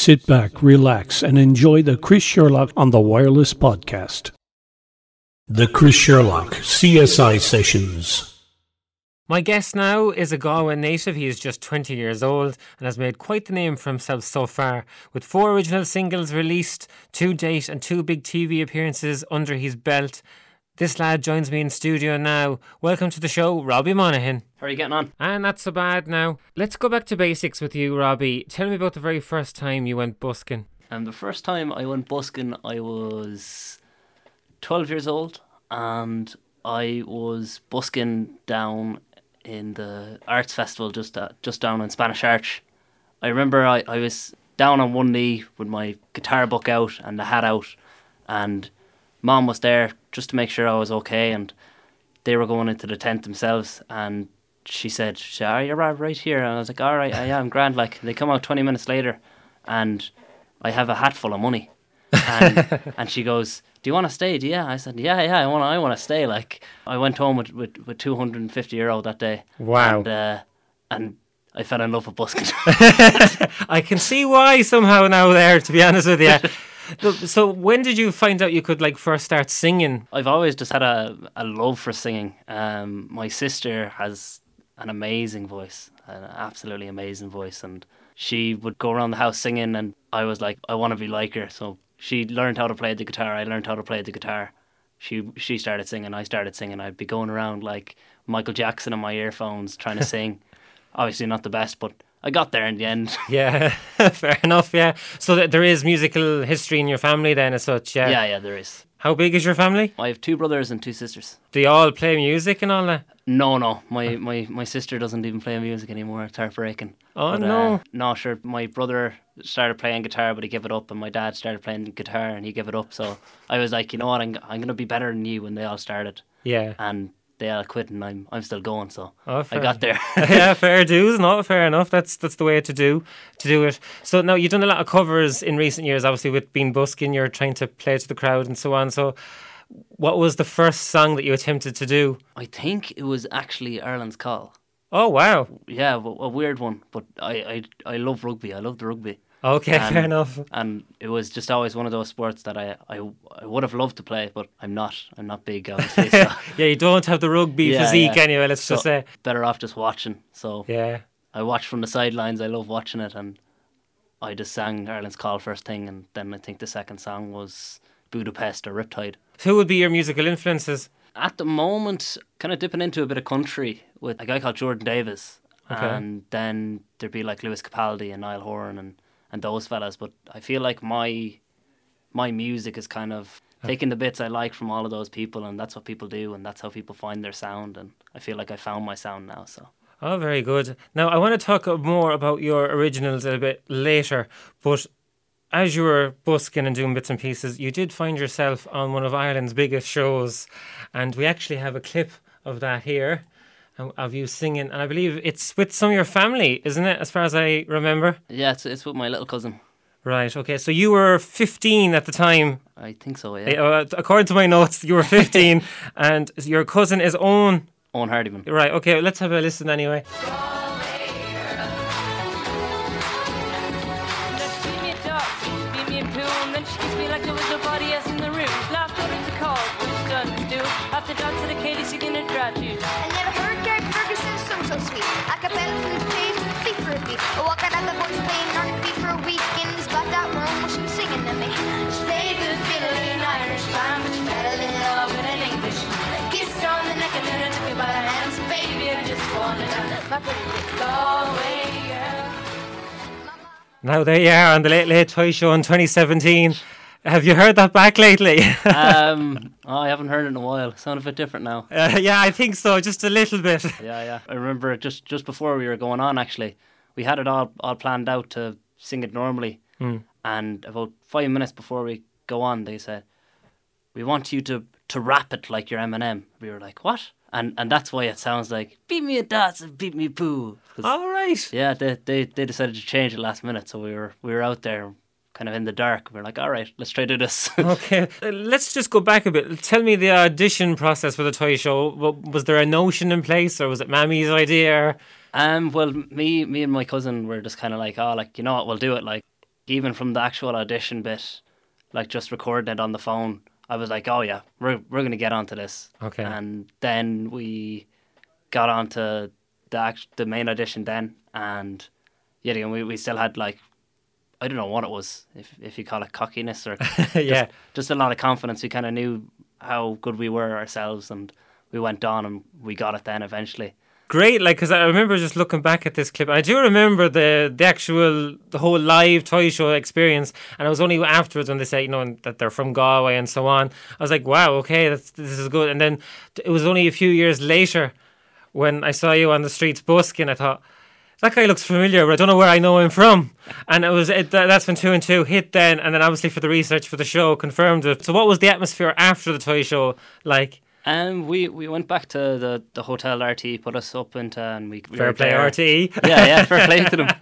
Sit back, relax, and enjoy the Chris Sherlock on the Wireless podcast. The Chris Sherlock CSI Sessions. My guest now is a Galway native. He is just 20 years old and has made quite the name for himself so far, with four original singles released to date and two big TV appearances under his belt. This lad joins me in studio now. Welcome to the show, Robbie Monaghan. How are you getting on? And not so bad now. Let's go back to basics with you, Robbie. Tell me about the very first time you went busking. And the first time I went busking, I was 12 years old and I was busking down in the arts festival just uh, just down in Spanish Arch. I remember I, I was down on one knee with my guitar book out and the hat out and mom was there just to make sure I was okay, and they were going into the tent themselves, and she said, "Are you right here?" And I was like, "All right, I am grand." Like they come out twenty minutes later, and I have a hat full of money, and, and she goes, "Do you want to stay?" Do you? I said, "Yeah, yeah, I want, I want to stay." Like I went home with with, with two hundred and fifty euro that day. Wow. And, uh, and I fell in love with busking. I can see why somehow now. There, to be honest with you. so when did you find out you could like first start singing? I've always just had a, a love for singing. Um, my sister has an amazing voice, an absolutely amazing voice, and she would go around the house singing, and I was like, I want to be like her. So she learned how to play the guitar. I learned how to play the guitar. She she started singing. I started singing. I'd be going around like Michael Jackson on my earphones trying to sing. Obviously not the best, but I got there in the end. Yeah, fair enough. Yeah. So th- there is musical history in your family then, as such. Yeah. Yeah, yeah, there is. How big is your family? I have two brothers and two sisters. Do you all play music and all that? No, no. My my, my sister doesn't even play music anymore. It's heartbreaking. Oh But, no. Uh, no, sure. My brother started playing guitar, but he gave it up, and my dad started playing guitar, and he gave it up. So I was like, you know what? I'm I'm gonna be better than you when they all started, Yeah. and they all quit, and I'm I'm still going. So Oh, I got there. yeah, fair dues. Not fair enough. That's that's the way to do to do it. So now you've done a lot of covers in recent years. Obviously, with being busking, you're trying to play to the crowd and so on. So, what was the first song that you attempted to do? I think it was actually Ireland's call. Oh wow. Yeah, a, a weird one, but I, I I love rugby. I love the rugby. Okay, Um, fair enough. and it was just always one of those sports that I, I, I would have loved to play, but I'm not. I'm not big, obviously. So, Yeah, you don't have the rugby Yeah, physique yeah. anyway. Let's so just say. better off just watching. So Yeah. I watch from the sidelines. I love watching it, and I just sang Ireland's Call first thing, and then I think the second song was Budapest or Riptide. Who would be your musical influences? At the moment, kind of dipping into a bit of country with a guy called Jordan Davis, Okay. and then there'd be like Lewis Capaldi and Niall Horan and and those fellas. But I feel like my my music is kind of taking the bits I like from all of those people, and that's what people do, and that's how people find their sound. And I feel like I found my sound now. So Oh, very good. Now, I want to talk more about your originals a bit later, but as you were busking and doing bits and pieces, you did find yourself on one of Ireland's biggest shows, and we actually have a clip of that here of- you singing, and I believe it's with some of your family, isn't it, as far as I remember? yeah, it's it's with my little cousin. Right, okay, so you were 15 at the time. I think so. Yeah, Uh, according to my notes, you were 15, and your cousin is Owen. Owen Hardyman. Right, okay, let's have a listen anyway. Now there you are on the Late Late Toy Show in 2017. Have you heard that back lately? um, oh, I haven't heard it in a while. Sound a bit different now. uh, yeah, I think so, just a little bit. Yeah, yeah. I remember just just before we were going on. Actually, we had it all all planned out to sing it normally, and about five minutes before we go on, they said, "We want you to to rap it like your Eminem." We were like, "What?" And and that's why it sounds like "Beat me a dance and beat me poo." All right. Yeah, they, they they decided to change it last minute, so we were we were out there kind of in the dark. We are like, "All right, let's try to do this." Okay, uh, let's just go back a bit. Tell me the audition process for the toy show. Was there a notion in place, or was it Mammy's idea? Um, well, me, me and my cousin were just kind of like, oh, like you know what, we'll do it. Like, even from the actual audition bit, like just recording it on the phone, I was like, oh yeah, we're we're gonna get onto this. Okay. And then we got onto the act- the main audition then, and yet again we, we still had like I don't know what it was, if if you call it cockiness or yeah. just, just a lot of confidence. We kind of knew how good we were ourselves, and we went on and we got it then eventually. Great like because i remember just looking back at this clip i do remember the the actual the whole live toy show experience and it was only afterwards when they said you know that they're from galway and so on i was like wow okay that's this is good and then it was only a few years later when i saw you on the streets busking i thought that guy looks familiar, but I don't know where I know him from. And it was it, that- that's when two and two hit then, and then obviously for the research for the show confirmed it. So what was the atmosphere after the toy show like? Um, we, we went back to the, the hotel RT, put us up into, and we, we Fair play, there. RTE. yeah, yeah, fair play to them.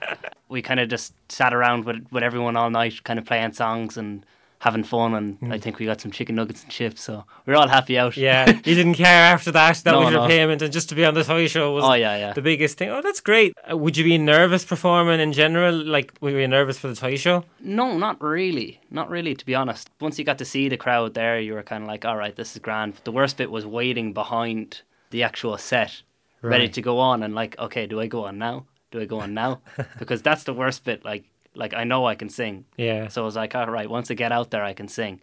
We kind of just sat around with with everyone all night, kind of playing songs and having fun, and I think we got some chicken nuggets and chips, so we are all happy out. Yeah, you didn't care after that. That No, was your no. payment, and just to be on the toy show was Oh yeah, yeah. the biggest thing. Oh, that's great. Uh, would you be nervous performing in general? Like, were you nervous for the toy show? No, not really. Not really, to be honest. Once you got to see the crowd there, you were kind of like, all right, this is grand. The worst bit was waiting behind the actual set, ready to go on, and like, okay, do I go on now? Do I go on now? because that's the worst bit. Like, like I know I can sing, Yeah. so I was like, all right, once I get out there, I can sing.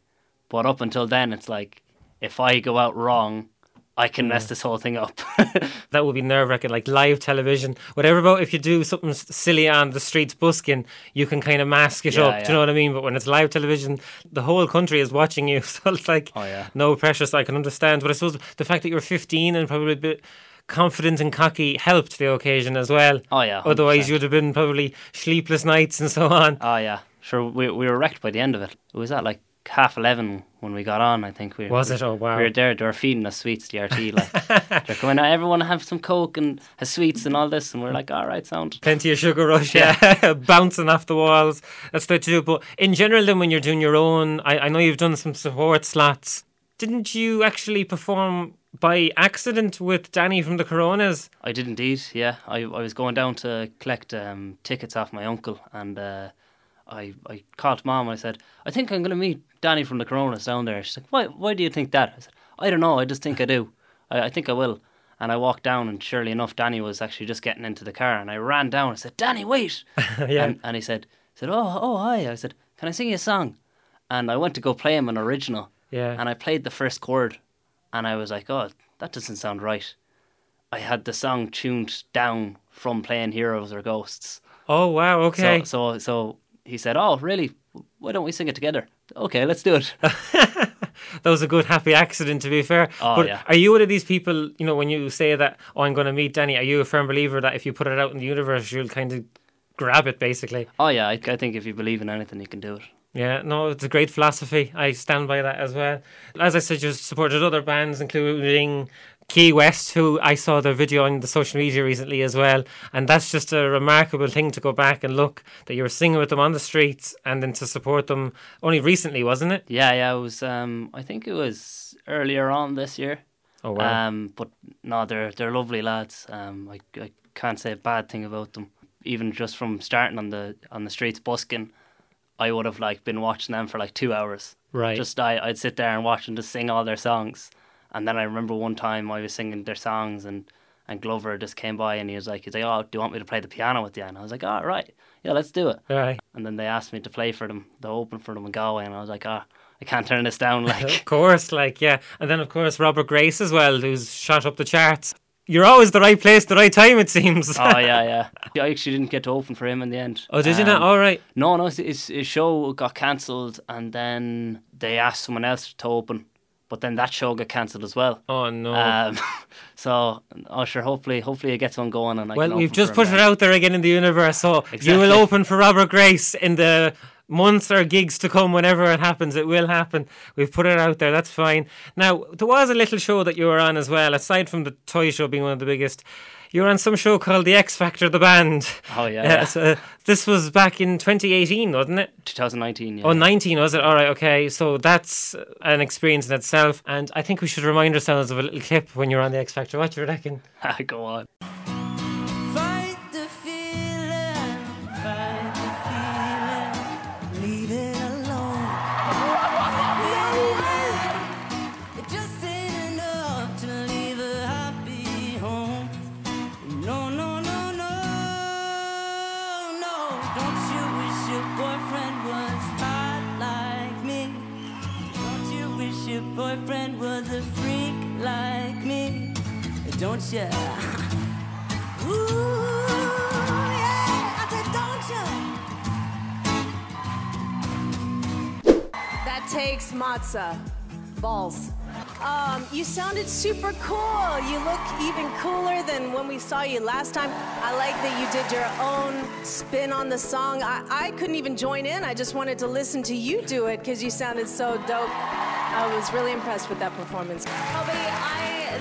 But up until then, it's like, if I go out wrong, I can mess this whole thing up. that would be nerve wracking. Like live television, whatever. About if you do something silly on the streets busking, you can kind of mask it Yeah, up. Do you know what I mean? But when it's live television, the whole country is watching you, so it's like Oh, yeah. no pressure. So I can understand. But I suppose the fact that you're 15 and probably a bit confident and cocky helped the occasion as well. Oh, yeah, Otherwise, 100%. you'd have been probably sleepless nights and so on. oh yeah, sure. We we were wrecked by the end of it. It was at like half eleven when we got on. I think we Was we- it? Oh, wow. We were there. They were feeding us sweets. The RT like they're coming. out, Everyone have some coke and has sweets and all this, and we're like, all right, sound. Plenty of sugar rush, yeah, bouncing off the walls. That's the do. But in general, then when you're doing your own, I, I know you've done some support slots. Didn't you actually perform by accident with Danny from the Coronas? I did indeed. Yeah, I I was going down to collect um, tickets off my uncle, and uh, I I called mom. and I said, I think I'm gonna meet Danny from the Coronas down there. She's like, why Why do you think that? I said, I don't know. I just think I do. I, I think I will. And I walked down, and surely enough, Danny was actually just getting into the car, and I ran down. and said, Danny, wait! yeah. And, and he said, said, oh, oh, hi. I said, can I sing you a song? And I went to go play him an original, yeah. and I played the first chord, and I was like, oh, that doesn't sound right. I had the song tuned down from playing Heroes or Ghosts. oh wow. Okay. So, so, so he said, oh, really? Why don't we sing it together? Okay, let's do it. that was a good happy accident to be fair. Oh, but yeah. are you one of these people, you know, when you say that, oh, I'm going to meet Danny, are you a firm believer that if you put it out in the universe, you'll kind of grab it basically? oh, yeah, I, I think if you believe in anything, you can do it. Yeah, no, it's a great philosophy. I stand by that as well. As I said, you supported other bands, including Keywest, who I saw their video on the social media recently as well. And that's just a remarkable thing to go back and look that you were singing with them on the streets and then to support them only recently, wasn't it? Yeah, yeah, it was, um, I think it was earlier on this year. Oh, wow. Um, but no, they're they're lovely lads. Um, I, I can't say a bad thing about them. Even just from starting on the on the streets busking, I would have like been watching them for like two hours. right. Just I I'd sit there and watch them just sing all their songs, and then I remember one time I was singing their songs and. And Glover just came by and he was like, he's like, oh, do you want me to play the piano with you? And I was like, oh, right, yeah, let's do it. right. And then they asked me to play for them, the open for them in Galway, and I was like, ah, I can't turn this down. Like, Of course, like, yeah. And then, of course, Robert Grace as well, who's shot up the charts. You're always the right place, the right time, it seems. oh yeah, yeah. I actually didn't get to open for him in the end. oh, did you Um, not? All right. No, no. His, his, show got cancelled, and then they asked someone else to open, but then that show got cancelled as well. Oh, no. Um, so, oh sure. Hopefully, hopefully it gets on going. And I Well, we've just put it out there again in the universe, so you will open for Robert Grace in the months or gigs to come. Whenever it happens, it will happen. We've put it out there. That's fine. Now there was a little show that you were on as well, aside from the toy show being one of the biggest. You were on some show called The X Factor, the band. Oh yeah, uh, yeah. so uh, this was back in 2018, wasn't it? 2019. Yeah. Oh, 19 was it? All right, okay. So that's an experience in itself. And I think we should remind ourselves of a little clip when you're on The X Factor. What do you reckon? Go on. Ya? Ooh, yeah, I said, don't ya? That takes matzah. Balls. Um, you sounded super cool. You look even cooler than when we saw you last time. I like that you did your own spin on the song. I, I couldn't even join in. I just wanted to listen to you do it because you sounded so dope. I was really impressed with that performance. I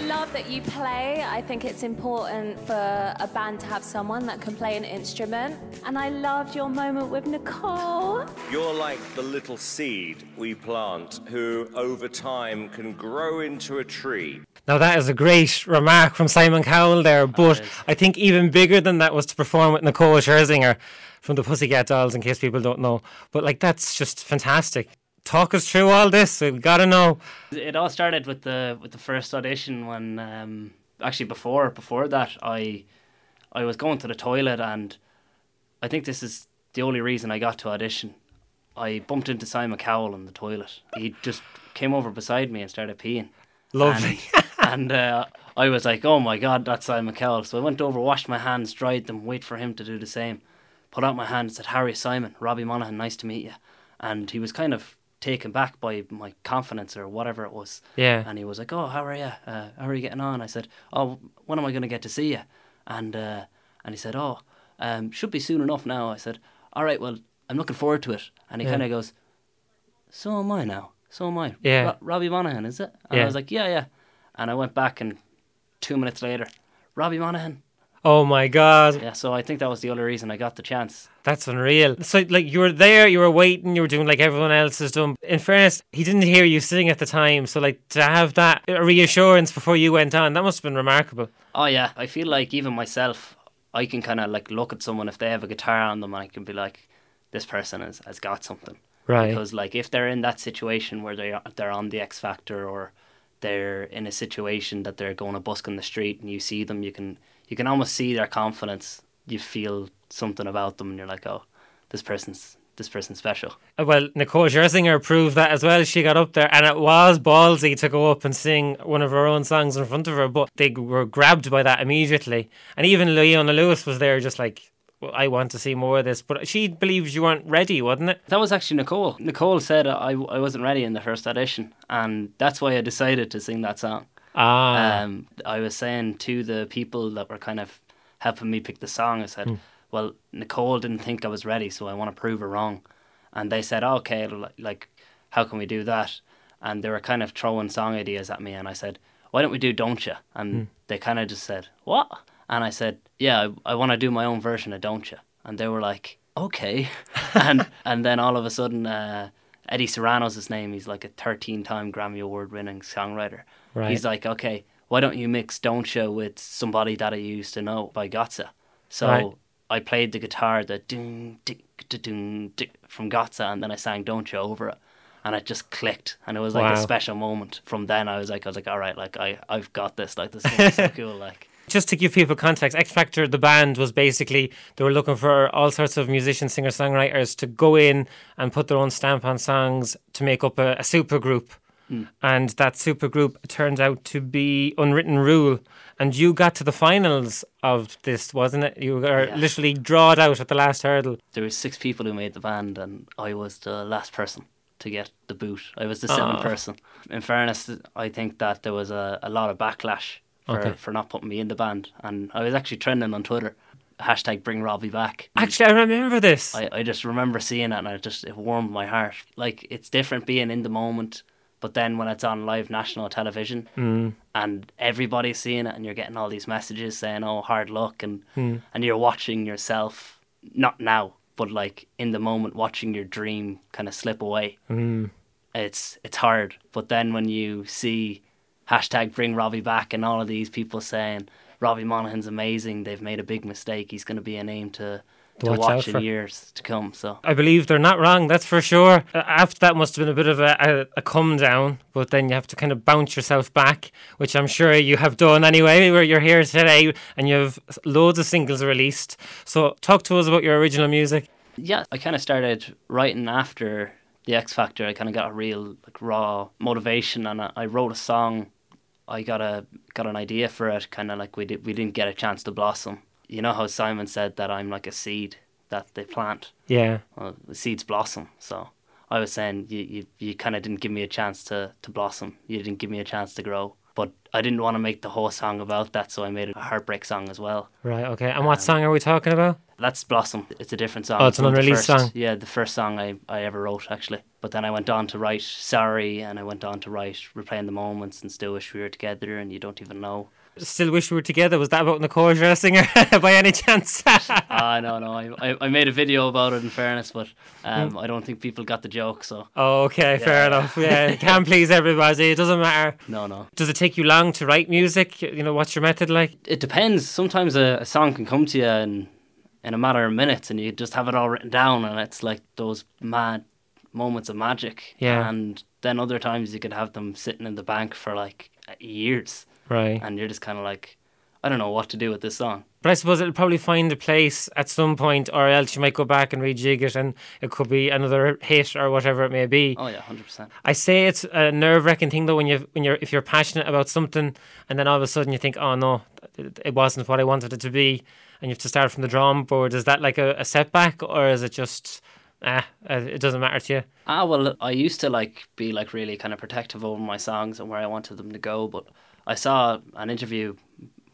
love that you play. I think it's important for a band to have someone that can play an instrument. And I loved your moment with Nicole. You're like the little seed we plant, who over time can grow into a tree. Now that is a great remark from Simon Cowell there, but I think even bigger than that was to perform with Nicole Scherzinger from the Pussycat Dolls, in case people don't know. But like that's just fantastic. Talk us through all this. We've got to know. It all started with the with the first audition when um, actually before before that I I was going to the toilet and I think this is the only reason I got to audition. I bumped into Simon Cowell in the toilet. He just came over beside me and started peeing. Lovely. And, and uh, I was like, oh my god, that's Simon Cowell. So I went over, washed my hands, dried them, wait for him to do the same. Put out my hand and said, Harry Simon, Robbie Monaghan, nice to meet you. And he was kind of taken back by my confidence or whatever it was. Yeah. And he was like, oh, how are you? Uh, how are you getting on? I said, oh, when am I going to get to see you? And uh, and he said, oh, um, should be soon enough now. I said, all right, well, I'm looking forward to it. And he Yeah. kind of goes, so am I now. So am I. Yeah. Ro- Robbie Monaghan, is it? And Yeah. I was like, yeah, yeah. And I went back and two minutes later, Robbie Monaghan. Oh my God. Yeah, so I think that was the only reason I got the chance. That's unreal. So, like, you were there, you were waiting, you were doing like everyone else has done. In fairness, he didn't hear you sing at the time. So, like, to have that reassurance before you went on, that must have been remarkable. Oh yeah, I feel like even myself, I can kind of like look at someone if they have a guitar on them, and I can be like, this person has, has got something. Right. Because like if they're in that situation where they are, they're on the X Factor or they're in a situation that they're going to busk on the street and you see them, you can you can almost see their confidence. You feel something about them, and you're like, oh, this person's this person's special. Uh, Well, Nicole Scherzinger proved that as well. She got up there, and it was ballsy to go up and sing one of her own songs in front of her, but they were grabbed by that immediately. And even Leona Lewis was there, just like, well, I want to see more of this. But she believes you weren't ready, wasn't it? That was actually Nicole. Nicole said I, I wasn't ready in the first audition, and that's why I decided to sing that song. Ah. Um, I was saying to the people that were kind of helping me pick the song, I said, "Well, Nicole didn't think I was ready, so I want to prove her wrong." And they said, "Okay, like, how can we do that?" And they were kind of throwing song ideas at me, and I said, "Why don't we do Don't Ya?" And they kind of just said, "What?" And I said, "Yeah, I, I want to do my own version of Don't Ya." And they were like, "Okay," and and then all of a sudden. Uh, Eddie Serrano's his name. He's like a 13 time Grammy Award winning songwriter. Right. He's like, okay, why don't you mix Don't Ya with Somebody That I Used to Know by Gotye? So Right. I played the guitar, the doom, dick, da, doom, dick from Gotye, and then I sang Don't Ya over it. And it just clicked. And it was like Wow. a special moment. From then, I was like, I was like, all right, like, I, I've got this. Like, this is so cool. Like, Just to give people context, X Factor, the band, was basically they were looking for all sorts of musicians, singer songwriters to go in and put their own stamp on songs to make up a, a super group. And that super group turned out to be Unwritten Rule. And you got to the finals of this, wasn't it? You were Yeah. literally drawed out at the last hurdle. there were six people who made the band, and I was the last person to get the boot. I was the seventh Ah. person. In fairness, I think that there was a, a lot of backlash for, Okay. for not putting me in the band, and I was actually trending on Twitter. Hashtag bring Robbie back. Actually, I remember this. I, I just remember seeing it and it just it warmed my heart. Like it's different being in the moment, but then when it's on live national television mm. and everybody's seeing it and you're getting all these messages saying, "Oh, hard luck," and mm. and you're watching yourself not now, but like in the moment, watching your dream kind of slip away. Mm. It's it's hard, but then when you see hashtag bring Robbie back and all of these people saying Robbie Monaghan's amazing, they've made a big mistake. He's going to be a name to to watch watch, for. in years to come. So I believe they're not wrong, that's for sure. After that must have been a bit of a, a, a come down, but then you have to kind of bounce yourself back, which I'm sure you have done anyway, where you're here today and you have loads of singles released. So talk to us about your original music. yeah, I kind of started writing after the X Factor, I kind of got a real like raw motivation, and I, I wrote a song. I got a got an idea for it, kind of like we did. We didn't get a chance to blossom. You know how Simon said that I'm like a seed that they plant. Yeah. Well, the seeds blossom. So I was saying you you, you kind of didn't give me a chance to to blossom. You didn't give me a chance to grow. But I didn't want to make the whole song about that, so I made it a heartbreak song as well. Right. Okay. And what um, song are we talking about? That's Blossom. It's a different song. Oh, it's an unreleased first- song. Yeah, the first song I, I ever wrote actually. But then I went on to write Sorry, and I went on to write Replaying the Moments and Still Wish We Were Together, and You Don't Even Know. Still wish we were together. Was that about Nicole Scherzinger by any chance? Ah, no, no. I, I, I made a video about it in fairness, but um, Hmm. I don't think people got the joke, so oh, okay. Fair enough. Yeah. Can't please everybody. It doesn't matter. no, no. Does it take you long to write music? You know, what's your method like? It depends. Sometimes a, a song can come to you in, in a matter of minutes, and you just have it all written down, and it's like those mad moments of magic. Yeah. And then other times you could have them sitting in the bank for like years. Right. and you're just kind of like, I don't know what to do with this song. But I suppose it'll probably find a place at some point, or else you might go back and rejig it, and it could be another hit or whatever it may be. Oh yeah, hundred percent. I say it's a nerve wracking thing though when you when you're if you're passionate about something, and then all of a sudden you think, oh no, it wasn't what I wanted it to be, and you have to start from the drawing board. Is that like a, a setback, or is it just ah, uh, it doesn't matter to you? Ah well, I used to like be like really kind of protective over my songs and where I wanted them to go, but I saw an interview.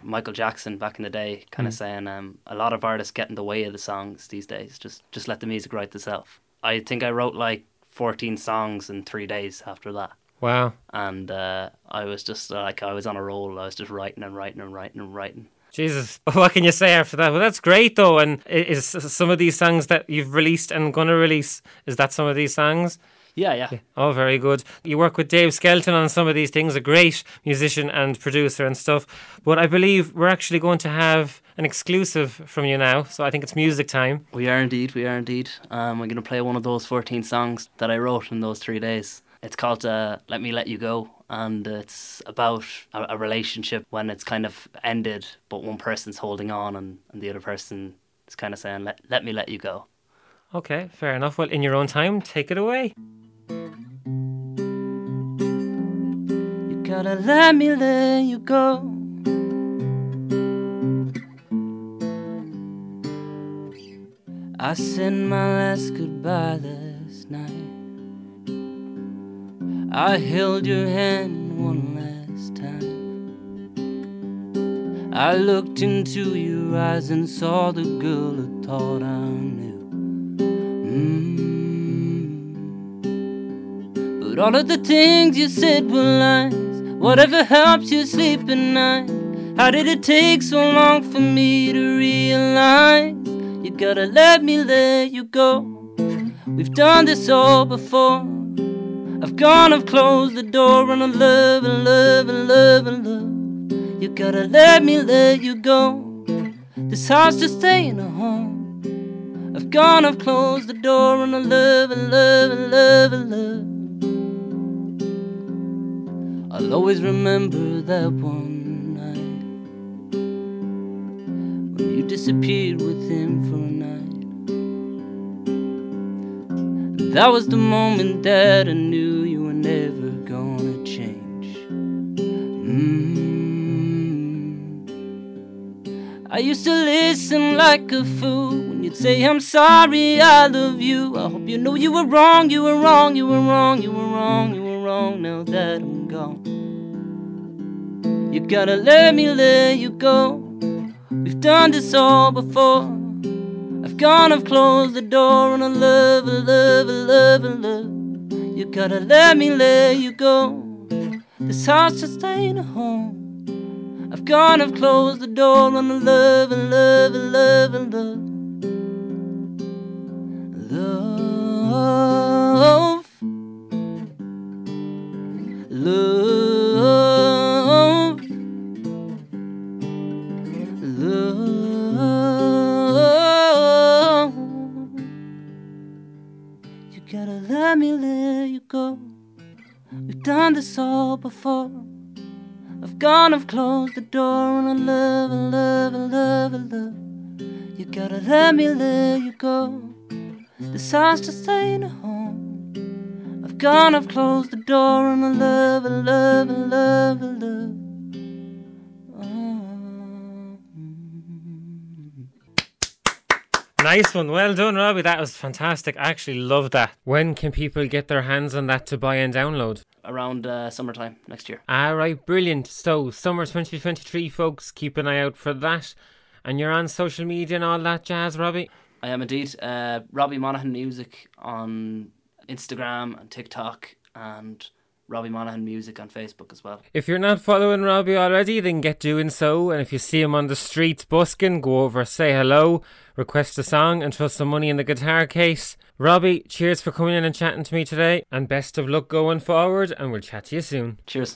Michael Jackson back in the day, kind of Mm. saying um, a lot of artists get in the way of the songs these days. Just just let the music write itself. I think I wrote like fourteen songs in three days after that. Wow. and uh, I was just like I was on a roll. I was just writing and writing and writing and writing. Jesus, but what can you say after that? Well, that's great though. And is some of these songs that you've released and gonna release? Is that some of these songs? Yeah, yeah. Oh, very good. You work with Dave Skelton on some of these things, a great musician and producer and stuff. But I believe we're actually going to have an exclusive from you now. So I think it's music time. We are indeed, we are indeed. Um, I'm going to play one of those 14 songs that I wrote in those three days. It's called uh, Let Me Let You Go, and it's about a, a relationship when it's kind of ended, but one person's holding on and, and the other person is kind of saying, let, let me let you go. Okay, fair enough. Well, in your own time, take it away. You gotta let me let you go. I said my last goodbye last I held your hand one last time. I looked into your eyes and saw the girl I thought I knew. Mm. But all of the things you said were lies. Whatever helps you sleep at night. How did it take so long for me to realize? You gotta let me let you go. We've done this all before. I've gone, I've closed the door on a love and love and love and love. You gotta let me let you go. This house just ain't a home. I've gone, I've closed the door on a love and love and love and love. I'll always remember that one night when you disappeared with him for a That was the moment that I knew you were never gonna change. Mm. I used to listen like a fool when you'd say, I'm sorry, I love you. I hope you know you were wrong, you were wrong, you were wrong, you were wrong, you were wrong now that I'm gone. You gotta let me let you go. We've done this all before. I've gone, I've closed the door on a love, a love, a love, a love. You gotta let me let you go. This house just ain't a home. I've gone, I've closed the door on a love, a love, a love, a love. Love. Gone, the door on a love, a love, a love, a love. You gotta let me let you go. This house just ain't a home. I've gone, I've closed the door, and I love, I love, I love, I love. Oh. Nice one. Well done, Robbie. That was fantastic. I actually love that. When can people get their hands on that to buy and download? Around uh, summertime next year. All right, brilliant. So, summer 2023, folks, keep an eye out for that. And you're on social media and all that jazz, Robbie? I am indeed. Uh, Robbie Monaghan Music on Instagram and TikTok, and Robbie Monaghan Music on Facebook as well. If you're not following Robbie already, then get doing so. And if you see him on the streets busking, go over, say hello, request a song, and throw some money in the guitar case. Robbie, cheers for coming in and chatting to me today, and best of luck going forward, and we'll chat to you soon. Cheers.